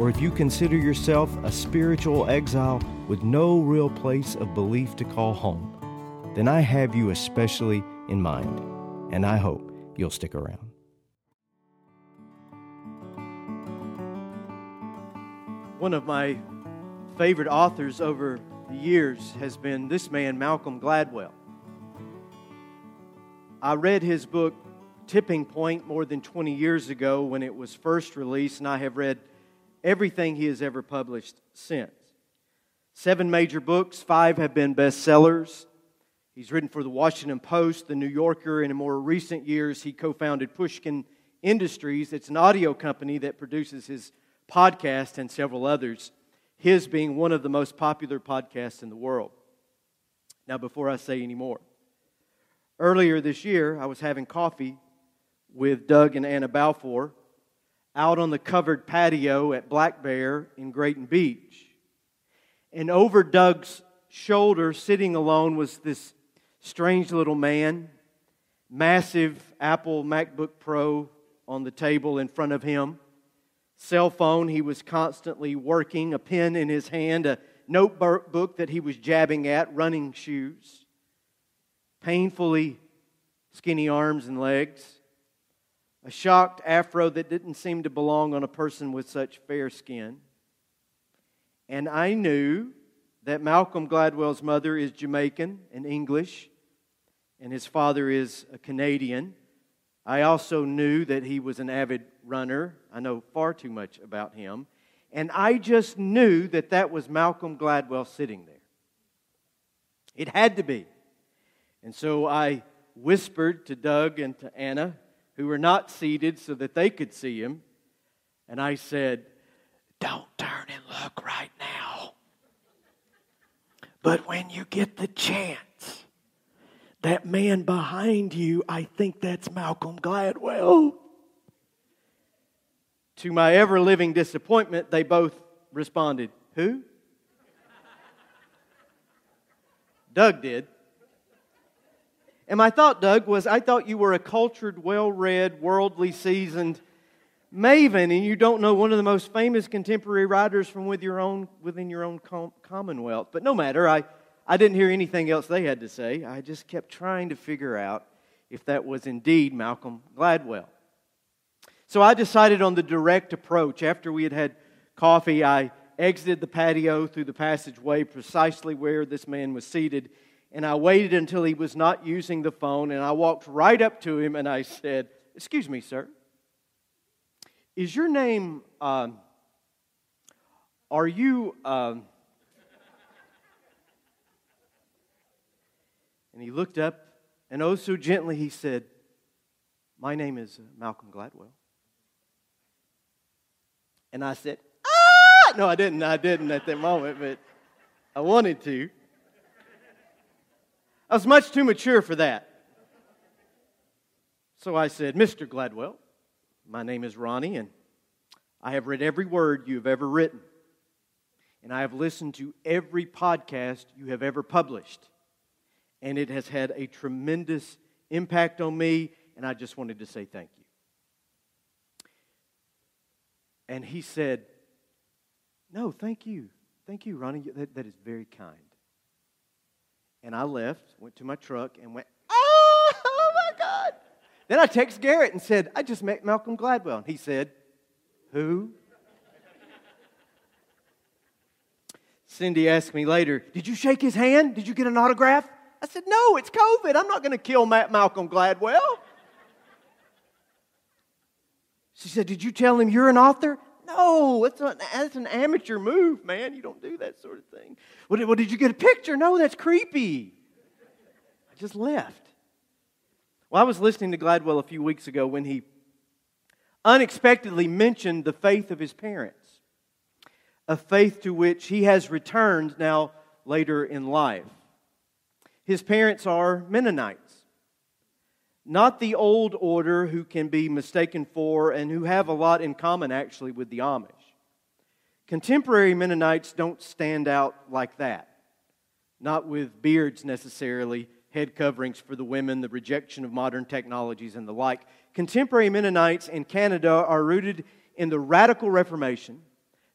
or if you consider yourself a spiritual exile with no real place of belief to call home, then I have you especially in mind, and I hope you'll stick around. One of my favorite authors over the years has been this man, Malcolm Gladwell. I read his book, Tipping Point, more than 20 years ago when it was first released, and I have read everything he has ever published since. Seven major books, five have been bestsellers. He's written for the Washington Post, the New Yorker, and in more recent years, he co founded Pushkin Industries. It's an audio company that produces his podcast and several others, his being one of the most popular podcasts in the world. Now, before I say any more, earlier this year, I was having coffee with Doug and Anna Balfour out on the covered patio at Black Bear in Grayton Beach. And over Doug's shoulder, sitting alone, was this strange little man, massive Apple MacBook Pro on the table in front of him. Cell phone, he was constantly working, a pen in his hand, a notebook that he was jabbing at, running shoes, painfully skinny arms and legs a shocked afro that didn't seem to belong on a person with such fair skin. And I knew that Malcolm Gladwell's mother is Jamaican and English, and his father is a Canadian. I also knew that he was an avid runner. I know far too much about him. And I just knew that that was Malcolm Gladwell sitting there. It had to be. And so I whispered to Doug and to Anna, who were not seated so that they could see him. And I said, Don't turn and look right now. But when you get the chance, that man behind you, I think that's Malcolm Gladwell. To my ever living disappointment, they both responded, Who? Doug did. And my thought, Doug, was I thought you were a cultured, well read, worldly seasoned maven, and you don't know one of the most famous contemporary writers from with your own, within your own com- commonwealth. But no matter, I, I didn't hear anything else they had to say. I just kept trying to figure out if that was indeed Malcolm Gladwell. So I decided on the direct approach. After we had had coffee, I exited the patio through the passageway precisely where this man was seated and I waited until he was not using the phone, and I walked right up to him and I said, Excuse me, sir. Is your name, um, are you, um, and he looked up, and oh, so gently he said, My name is uh, Malcolm Gladwell. And I said, Ah! No, I didn't. I didn't at that moment, but I wanted to. I was much too mature for that. So I said, Mr. Gladwell, my name is Ronnie, and I have read every word you have ever written. And I have listened to every podcast you have ever published. And it has had a tremendous impact on me, and I just wanted to say thank you. And he said, No, thank you. Thank you, Ronnie. That, that is very kind. And I left, went to my truck, and went, oh, oh my God. Then I texted Garrett and said, I just met Malcolm Gladwell. And he said, Who? Cindy asked me later, Did you shake his hand? Did you get an autograph? I said, No, it's COVID. I'm not going to kill Matt Malcolm Gladwell. She said, Did you tell him you're an author? No, it's an, that's an amateur move, man. You don't do that sort of thing. What, what, did you get a picture? No, that's creepy. I just left. Well, I was listening to Gladwell a few weeks ago when he unexpectedly mentioned the faith of his parents. a faith to which he has returned now later in life. His parents are Mennonites, not the old order who can be mistaken for and who have a lot in common actually with the Amish. Contemporary Mennonites don't stand out like that, not with beards necessarily, head coverings for the women, the rejection of modern technologies, and the like. Contemporary Mennonites in Canada are rooted in the radical Reformation,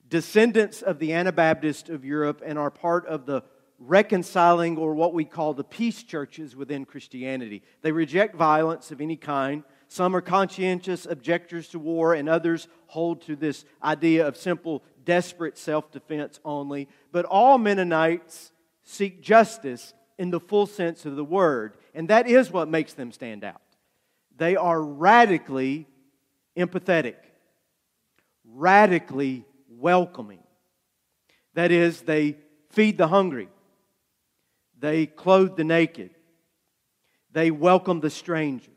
descendants of the Anabaptists of Europe, and are part of the reconciling or what we call the peace churches within Christianity. They reject violence of any kind. Some are conscientious objectors to war, and others hold to this idea of simple, desperate self defense only. But all Mennonites seek justice in the full sense of the word, and that is what makes them stand out. They are radically empathetic, radically welcoming. That is, they feed the hungry, they clothe the naked, they welcome the stranger.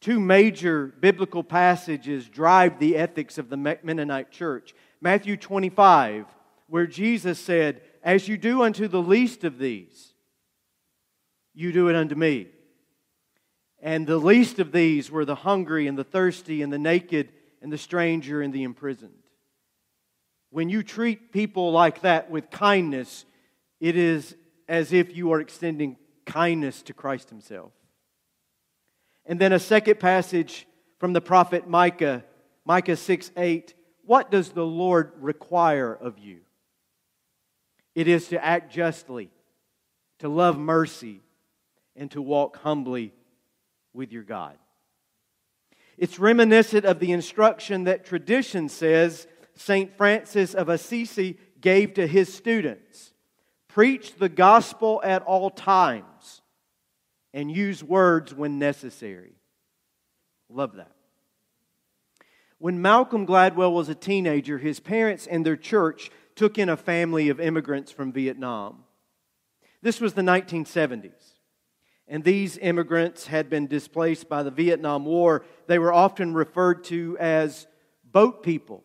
Two major biblical passages drive the ethics of the Mennonite church. Matthew 25, where Jesus said, As you do unto the least of these, you do it unto me. And the least of these were the hungry and the thirsty and the naked and the stranger and the imprisoned. When you treat people like that with kindness, it is as if you are extending kindness to Christ Himself. And then a second passage from the prophet Micah, Micah 6 8. What does the Lord require of you? It is to act justly, to love mercy, and to walk humbly with your God. It's reminiscent of the instruction that tradition says St. Francis of Assisi gave to his students preach the gospel at all times and use words when necessary. Love that. When Malcolm Gladwell was a teenager, his parents and their church took in a family of immigrants from Vietnam. This was the 1970s and these immigrants had been displaced by the Vietnam War, they were often referred to as boat people.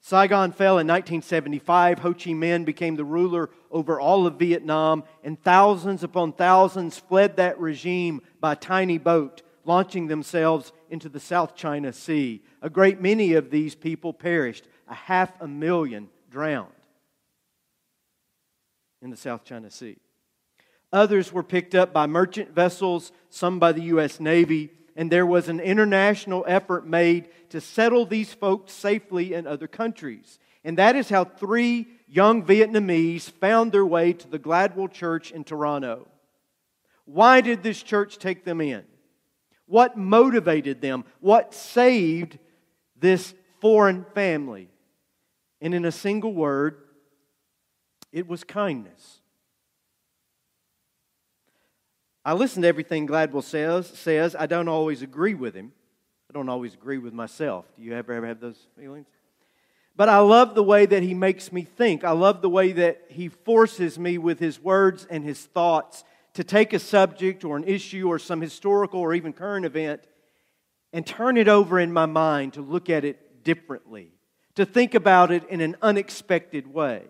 Saigon fell in 1975. Ho Chi Minh became the ruler over all of Vietnam, and thousands upon thousands fled that regime by tiny boat, launching themselves into the South China Sea. A great many of these people perished, a half a million drowned in the South China Sea. Others were picked up by merchant vessels, some by the U.S. Navy, and there was an international effort made to settle these folks safely in other countries. And that is how three young Vietnamese found their way to the Gladwell Church in Toronto. Why did this church take them in? What motivated them? What saved this foreign family? And in a single word, it was kindness. I listen to everything Gladwell says, says. I don't always agree with him. I don't always agree with myself. Do you ever, ever have those feelings? But I love the way that he makes me think. I love the way that he forces me with his words and his thoughts to take a subject or an issue or some historical or even current event and turn it over in my mind to look at it differently, to think about it in an unexpected way.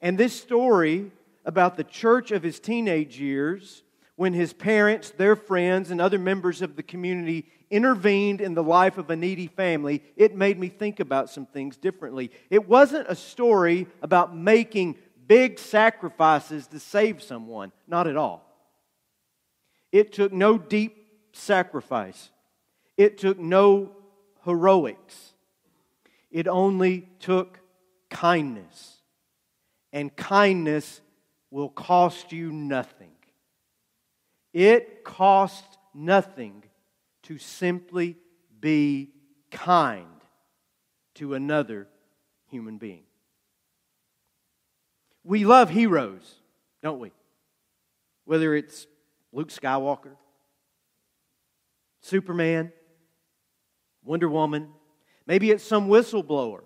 And this story about the church of his teenage years when his parents, their friends, and other members of the community intervened in the life of a needy family, it made me think about some things differently. It wasn't a story about making big sacrifices to save someone, not at all. It took no deep sacrifice, it took no heroics. It only took kindness. And kindness will cost you nothing. It costs nothing to simply be kind to another human being. We love heroes, don't we? Whether it's Luke Skywalker, Superman, Wonder Woman, maybe it's some whistleblower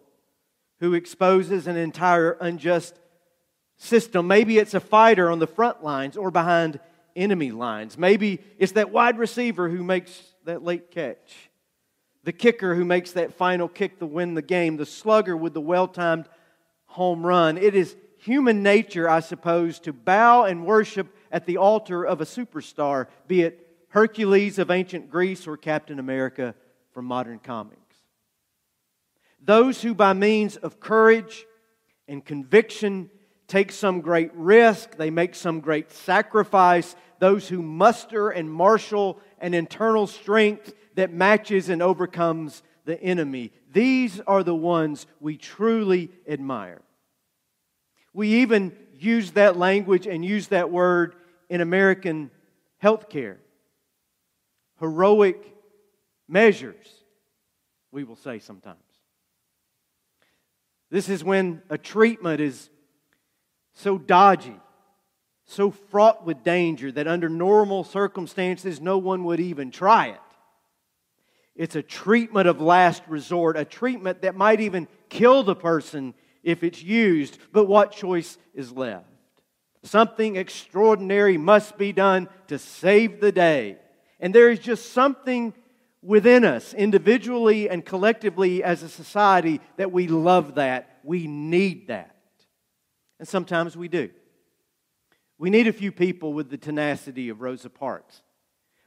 who exposes an entire unjust system. Maybe it's a fighter on the front lines or behind enemy lines. Maybe it's that wide receiver who makes that late catch. the kicker who makes that final kick to win the game, the slugger with the well timed home run. It is human nature, I suppose, to bow and worship at the altar of a superstar, be it Hercules of ancient Greece or Captain America from modern comics. Those who, by means of courage and conviction, take some great risk, they make some great sacrifice, those who muster and marshal an internal strength that matches and overcomes the enemy. These are the ones we truly admire. We even use that language and use that word in American healthcare. Heroic measures, we will say sometimes. This is when a treatment is so dodgy, so fraught with danger that under normal circumstances no one would even try it. It's a treatment of last resort, a treatment that might even kill the person if it's used, but what choice is left? Something extraordinary must be done to save the day. And there is just something within us, individually and collectively as a society, that we love that. We need that. And sometimes we do. We need a few people with the tenacity of Rosa Parks.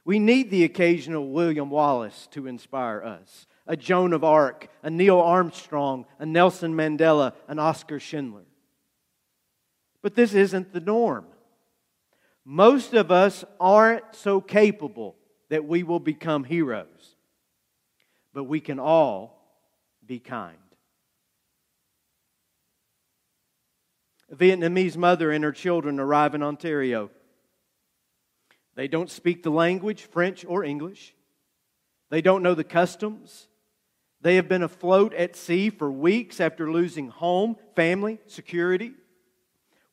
We need the occasional William Wallace to inspire us a Joan of Arc, a Neil Armstrong, a Nelson Mandela, an Oscar Schindler. But this isn't the norm. Most of us aren't so capable that we will become heroes, but we can all be kind. A Vietnamese mother and her children arrive in Ontario. They don't speak the language, French or English. They don't know the customs. They have been afloat at sea for weeks after losing home, family, security.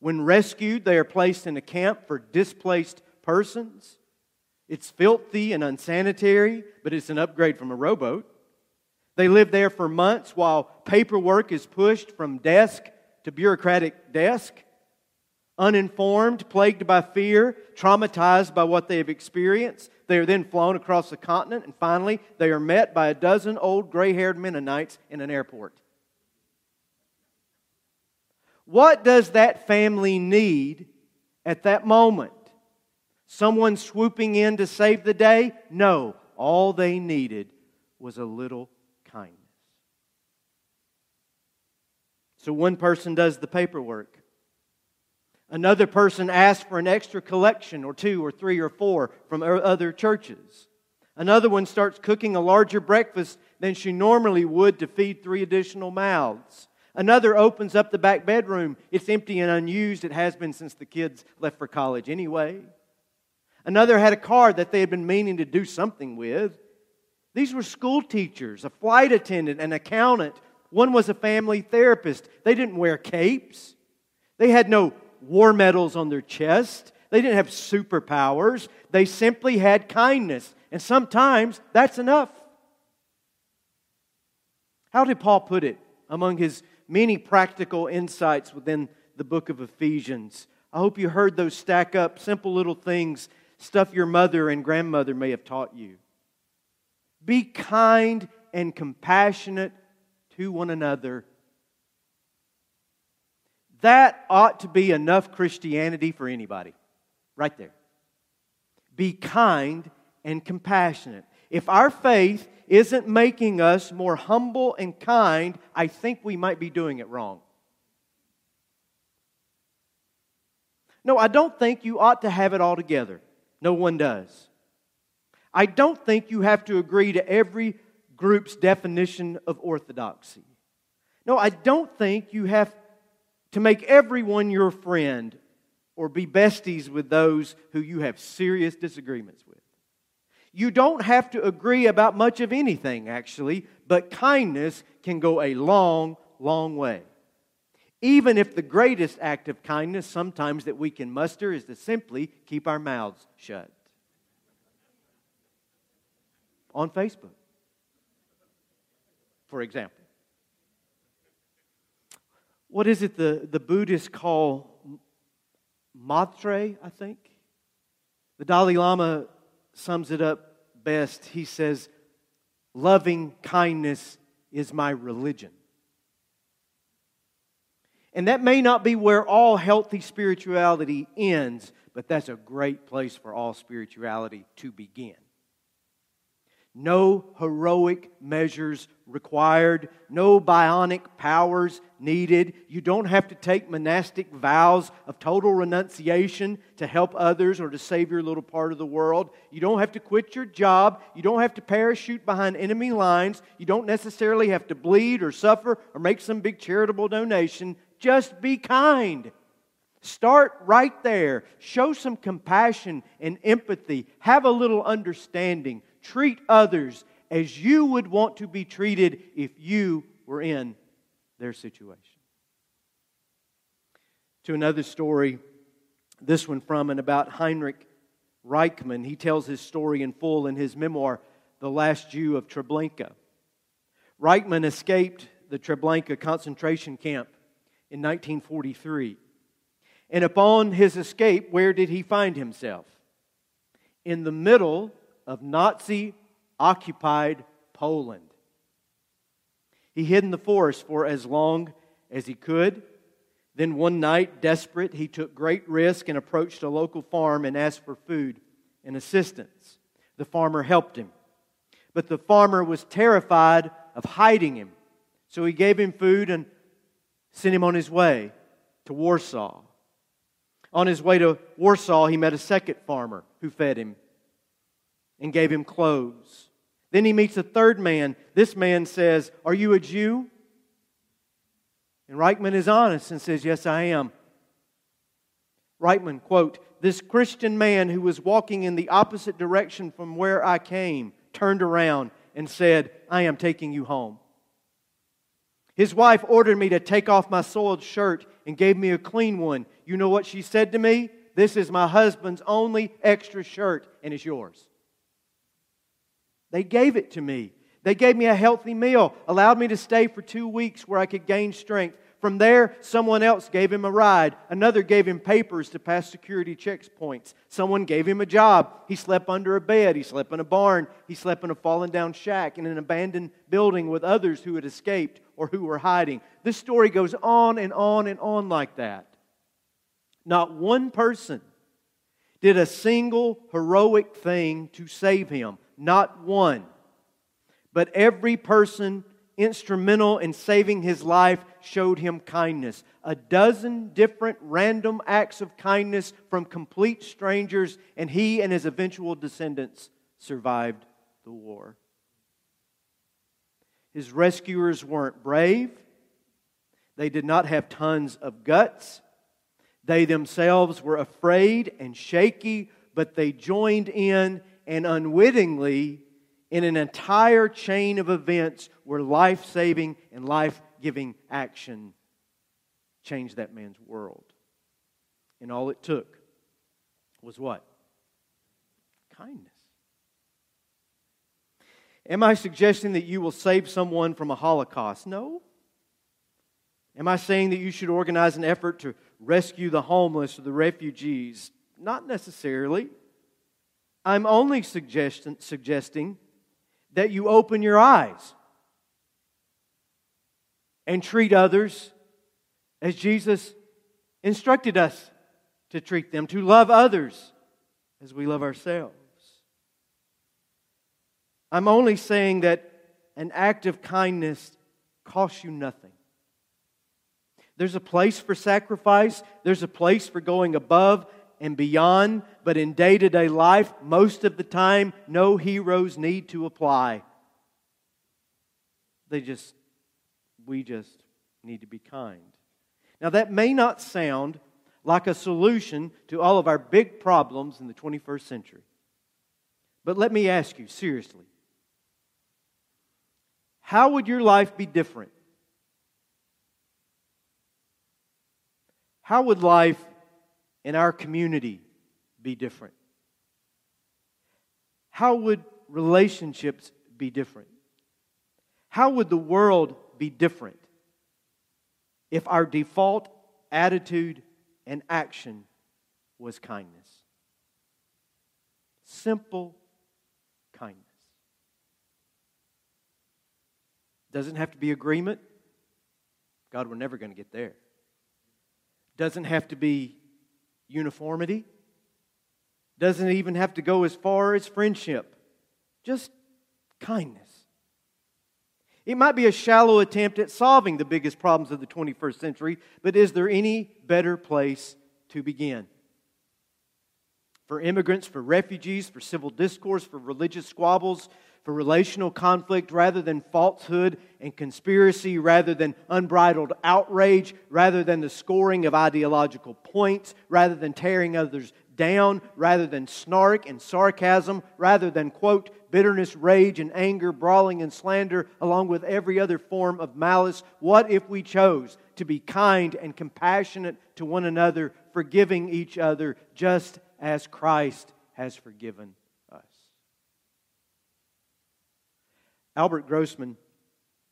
When rescued, they are placed in a camp for displaced persons. It's filthy and unsanitary, but it's an upgrade from a rowboat. They live there for months while paperwork is pushed from desk to bureaucratic desk uninformed, plagued by fear, traumatized by what they have experienced. They are then flown across the continent, and finally, they are met by a dozen old gray haired Mennonites in an airport. What does that family need at that moment? Someone swooping in to save the day? No. All they needed was a little kindness. So one person does the paperwork. Another person asks for an extra collection or two or three or four from other churches. Another one starts cooking a larger breakfast than she normally would to feed three additional mouths. Another opens up the back bedroom. It's empty and unused. It has been since the kids left for college anyway. Another had a car that they had been meaning to do something with. These were school teachers, a flight attendant, an accountant. One was a family therapist. They didn't wear capes. They had no war medals on their chest. They didn't have superpowers. They simply had kindness. And sometimes that's enough. How did Paul put it among his many practical insights within the book of Ephesians? I hope you heard those stack up, simple little things, stuff your mother and grandmother may have taught you. Be kind and compassionate to one another that ought to be enough Christianity for anybody. Right there. Be kind and compassionate. If our faith isn't making us more humble and kind, I think we might be doing it wrong. No, I don't think you ought to have it all together. No one does. I don't think you have to agree to every group's definition of orthodoxy. No, I don't think you have to make everyone your friend or be besties with those who you have serious disagreements with. You don't have to agree about much of anything, actually, but kindness can go a long, long way. Even if the greatest act of kindness sometimes that we can muster is to simply keep our mouths shut. On Facebook, for example what is it the, the Buddhists call maitri, I think? The Dalai Lama sums it up best. He says, loving kindness is my religion. And that may not be where all healthy spirituality ends, but that's a great place for all spirituality to begin. No heroic measures required, no bionic powers needed. You don't have to take monastic vows of total renunciation to help others or to save your little part of the world. You don't have to quit your job. You don't have to parachute behind enemy lines. You don't necessarily have to bleed or suffer or make some big charitable donation. Just be kind. Start right there. Show some compassion and empathy. Have a little understanding treat others as you would want to be treated if you were in their situation. To another story, this one from and about Heinrich Rajchman. He tells his story in full in his memoir, The Last Jew of Treblinka. Rajchman escaped the Treblinka concentration camp in 1943. And upon his escape, where did he find himself? In the middle of Nazi occupied Poland. He hid in the forest for as long as he could. Then one night, desperate, he took great risk and approached a local farm and asked for food and assistance. The farmer helped him. But the farmer was terrified of hiding him. So he gave him food and sent him on his way to Warsaw. On his way to Warsaw, he met a second farmer who fed him and gave him clothes. Then he meets a third man. This man says, Are you a Jew? And Rajchman is honest and says, Yes, I am. Rajchman, quote, This Christian man who was walking in the opposite direction from where I came turned around and said, I am taking you home. His wife ordered me to take off my soiled shirt and gave me a clean one. You know what she said to me? This is my husband's only extra shirt, and it's yours. They gave it to me. They gave me a healthy meal, allowed me to stay for two weeks where I could gain strength. From there, someone else gave him a ride. Another gave him papers to pass security checkpoints. Someone gave him a job. He slept under a bed. He slept in a barn. He slept in a fallen down shack in an abandoned building with others who had escaped or who were hiding. This story goes on and on and on like that. Not one person did a single heroic thing to save him not one. But every person instrumental in saving his life showed him kindness. A dozen different random acts of kindness from complete strangers, and he and his eventual descendants survived the war. His rescuers weren't brave. They did not have tons of guts. They themselves were afraid and shaky, but they joined in and unwittingly in an entire chain of events where life saving and life giving action changed that man's world. And all it took was what? Kindness. Am I suggesting that you will save someone from a Holocaust? No. Am I saying that you should organize an effort to rescue the homeless or the refugees? Not necessarily. I'm only suggesting that you open your eyes and treat others as Jesus instructed us to treat them, to love others as we love ourselves. I'm only saying that an act of kindness costs you nothing. There's a place for sacrifice, there's a place for going above and beyond, but in day to day life, most of the time, no heroes need to apply. They just, we just need to be kind. Now, that may not sound like a solution to all of our big problems in the 21st century. But let me ask you seriously how would your life be different? How would life in our community be different? How would relationships be different? How would the world be different if our default attitude and action was kindness? Simple kindness. Doesn't have to be agreement. God, we're never going to get there. Doesn't have to be uniformity. Doesn't even have to go as far as friendship. Just kindness. It might be a shallow attempt at solving the biggest problems of the 21st century, but is there any better place to begin? For immigrants, for refugees, for civil discourse, for religious squabbles, for relational conflict rather than falsehood and conspiracy, rather than unbridled outrage, rather than the scoring of ideological points, rather than tearing others down, rather than snark and sarcasm, rather than, quote, bitterness, rage, and anger, brawling and slander, along with every other form of malice. What if we chose to be kind and compassionate to one another, forgiving each other just as Christ has forgiven Albert Grossman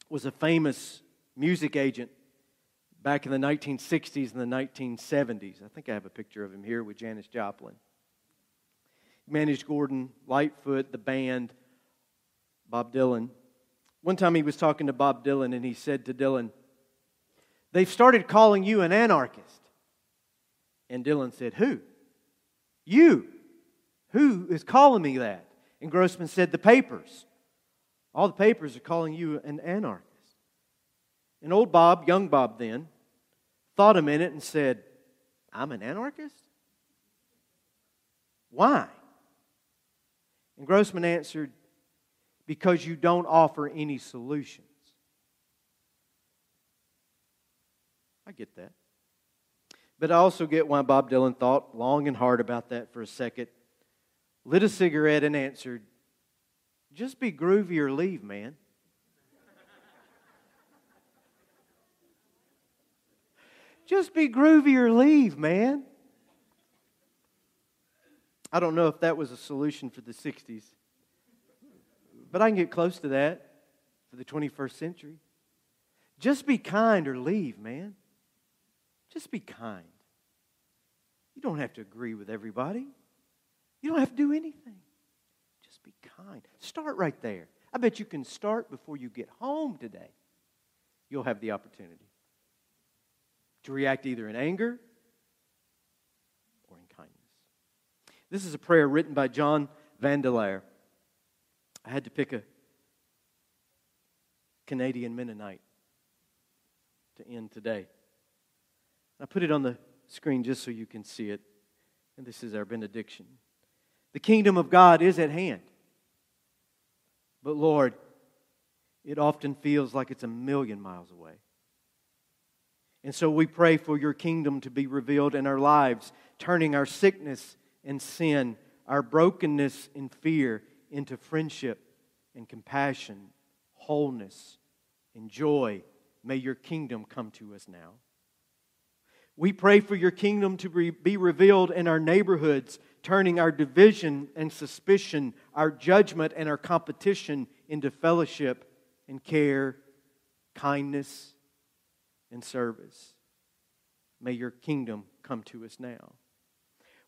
was a famous music agent back in the 1960s and the 1970s. I think I have a picture of him here with Janis Joplin. He managed Gordon Lightfoot, the band, Bob Dylan. One time he was talking to Bob Dylan and he said to Dylan, They've started calling you an anarchist. And Dylan said, Who? You. Who is calling me that? And Grossman said, The papers. All the papers are calling you an anarchist. And old Bob, young Bob then, thought a minute and said, I'm an anarchist? Why? And Grossman answered, Because you don't offer any solutions. I get that. But I also get why Bob Dylan thought long and hard about that for a second, lit a cigarette, and answered, just be groovy or leave, man. Just be groovy or leave, man. I don't know if that was a solution for the 60s, but I can get close to that for the 21st century. Just be kind or leave, man. Just be kind. You don't have to agree with everybody, you don't have to do anything be kind. Start right there. I bet you can start before you get home today. You'll have the opportunity to react either in anger or in kindness. This is a prayer written by John Vanderleer. I had to pick a Canadian Mennonite to end today. I put it on the screen just so you can see it. And this is our benediction. The kingdom of God is at hand. But Lord, it often feels like it's a million miles away. And so we pray for your kingdom to be revealed in our lives, turning our sickness and sin, our brokenness and fear into friendship and compassion, wholeness and joy. May your kingdom come to us now. We pray for your kingdom to be revealed in our neighborhoods, turning our division and suspicion, our judgment and our competition into fellowship and care, kindness and service. May your kingdom come to us now.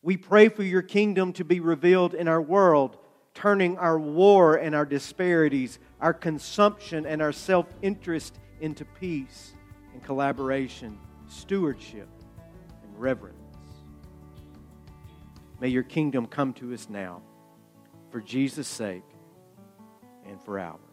We pray for your kingdom to be revealed in our world, turning our war and our disparities, our consumption and our self interest into peace and collaboration, stewardship and reverence. May your kingdom come to us now for Jesus' sake and for ours.